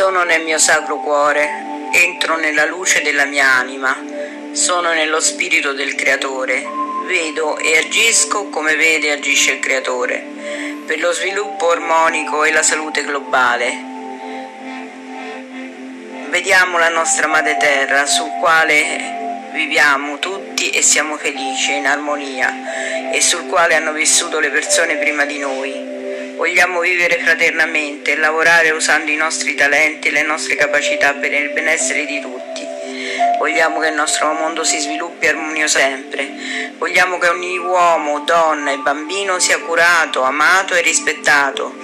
Sono nel mio sacro cuore, entro nella luce della mia anima, sono nello spirito del Creatore, vedo e agisco come vede e agisce il Creatore, per lo sviluppo armonico e la salute globale. Vediamo la nostra madre terra sul quale viviamo tutti e siamo felici, in armonia, e sul quale hanno vissuto le persone prima di noi Vogliamo vivere fraternamente e lavorare usando i nostri talenti e le nostre capacità per il benessere di tutti. Vogliamo che il nostro mondo si sviluppi armonioso sempre. Vogliamo che ogni uomo, donna e bambino sia curato, amato e rispettato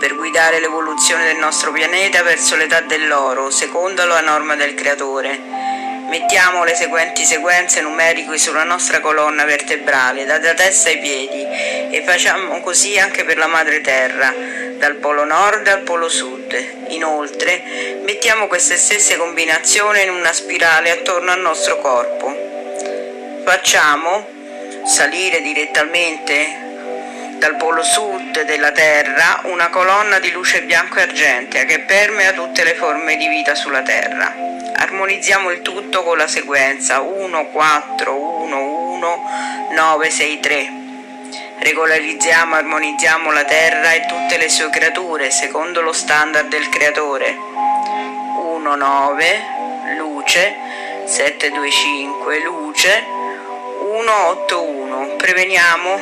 per guidare l'evoluzione del nostro pianeta verso l'età dell'oro, secondo la norma del Creatore. Mettiamo le seguenti sequenze numeriche sulla nostra colonna vertebrale, da testa ai piedi, e facciamo così anche per la madre terra, dal polo nord al polo sud. Inoltre, mettiamo queste stesse combinazioni in una spirale attorno al nostro corpo. Facciamo salire direttamente dal polo sud della Terra una colonna di luce bianco e argentea che permea tutte le forme di vita sulla Terra. Armonizziamo il tutto con la sequenza 1 4 1 1 9 6 3. Regolarizziamo, armonizziamo la terra e tutte le sue creature secondo lo standard del creatore. 1 9 luce 7 2 5 luce 1 8 1. Preveniamo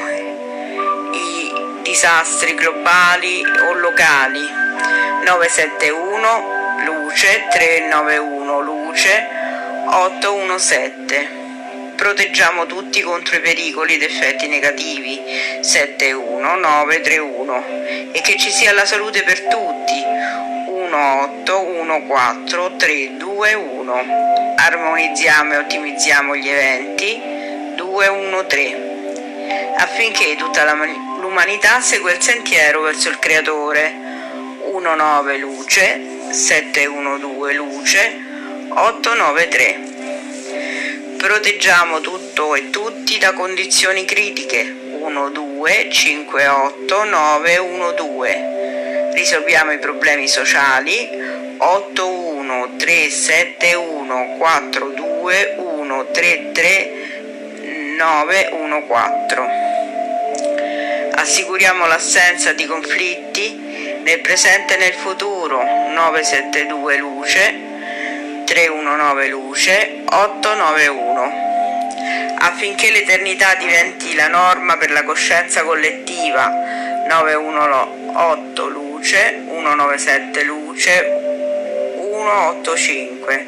i disastri globali o locali. 971 luce 391 luce 817 proteggiamo tutti contro i pericoli ed effetti negativi. 71931 e che ci sia la salute per tutti. 1814321 armonizziamo e ottimizziamo gli eventi. 213 affinché tutta l'umanità segua il sentiero verso il creatore. 19 luce 712 luce 893 proteggiamo tutto e tutti da condizioni critiche. 12 58 912 risolviamo i problemi sociali. 81 371 42 133 914 assicuriamo l'assenza di conflitti nel presente e nel futuro 972 luce 319 luce 891 affinché l'eternità diventi la norma per la coscienza collettiva 918 luce 197 luce 185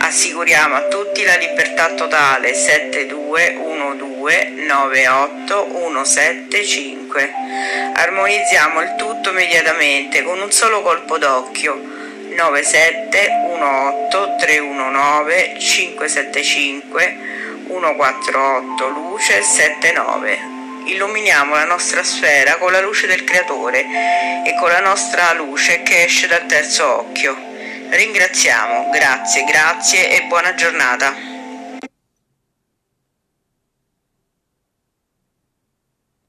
assicuriamo a tutti la libertà totale 7212 98 175 armonizziamo il tutto immediatamente con un solo colpo d'occhio. 9718 319 575 148 luce 79 illuminiamo la nostra sfera con la luce del creatore e con la nostra luce che esce dal terzo occhio. Ringraziamo, grazie, grazie e buona giornata.